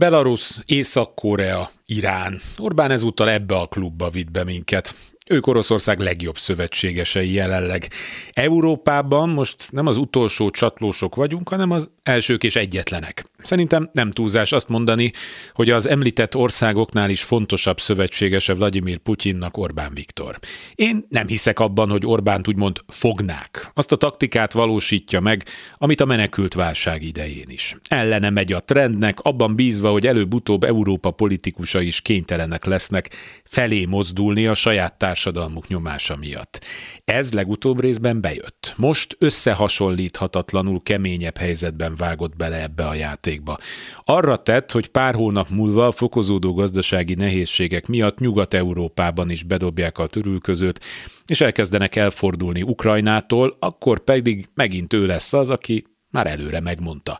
Belarus, Észak-Korea, Irán. Orbán ezúttal ebbe a klubba vitt be minket. Ők Oroszország legjobb szövetségesei jelenleg. Európában most nem az utolsó csatlósok vagyunk, hanem az elsők és egyetlenek. Szerintem nem túlzás azt mondani, hogy az említett országoknál is fontosabb szövetségese Vladimir Putyinnak Orbán Viktor. Én nem hiszek abban, hogy Orbánt úgymond fognák. Azt a taktikát valósítja meg, amit a menekült válság idején is. Ellene megy a trendnek, abban bízva, hogy előbb-utóbb Európa politikusai is kénytelenek lesznek felé mozdulni a saját társadalmuk nyomása miatt. Ez legutóbb részben bejött. Most összehasonlíthatatlanul keményebb helyzetben vágott bele ebbe a játékba. Arra tett, hogy pár hónap múlva a fokozódó gazdasági nehézségek miatt Nyugat-Európában is bedobják a törülközőt, és elkezdenek elfordulni Ukrajnától, akkor pedig megint ő lesz az, aki már előre megmondta.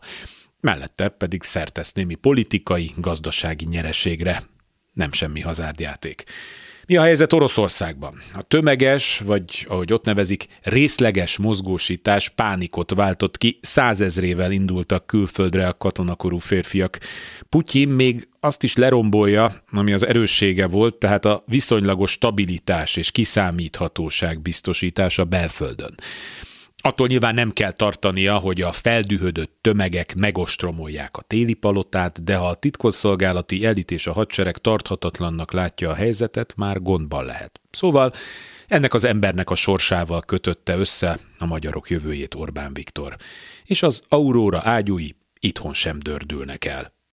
Mellette pedig szertesz némi politikai, gazdasági nyereségre. Nem semmi hazárdjáték. Mi a helyzet Oroszországban? A tömeges, vagy ahogy ott nevezik, részleges mozgósítás pánikot váltott ki, százezrével indultak külföldre a katonakorú férfiak. Putyin még azt is lerombolja, ami az erőssége volt, tehát a viszonylagos stabilitás és kiszámíthatóság biztosítása belföldön. Attól nyilván nem kell tartania, hogy a feldühödött tömegek megostromolják a téli palotát, de ha a titkosszolgálati elit és a hadsereg tarthatatlannak látja a helyzetet, már gondban lehet. Szóval ennek az embernek a sorsával kötötte össze a magyarok jövőjét Orbán Viktor. És az Aurora ágyúi itthon sem dördülnek el.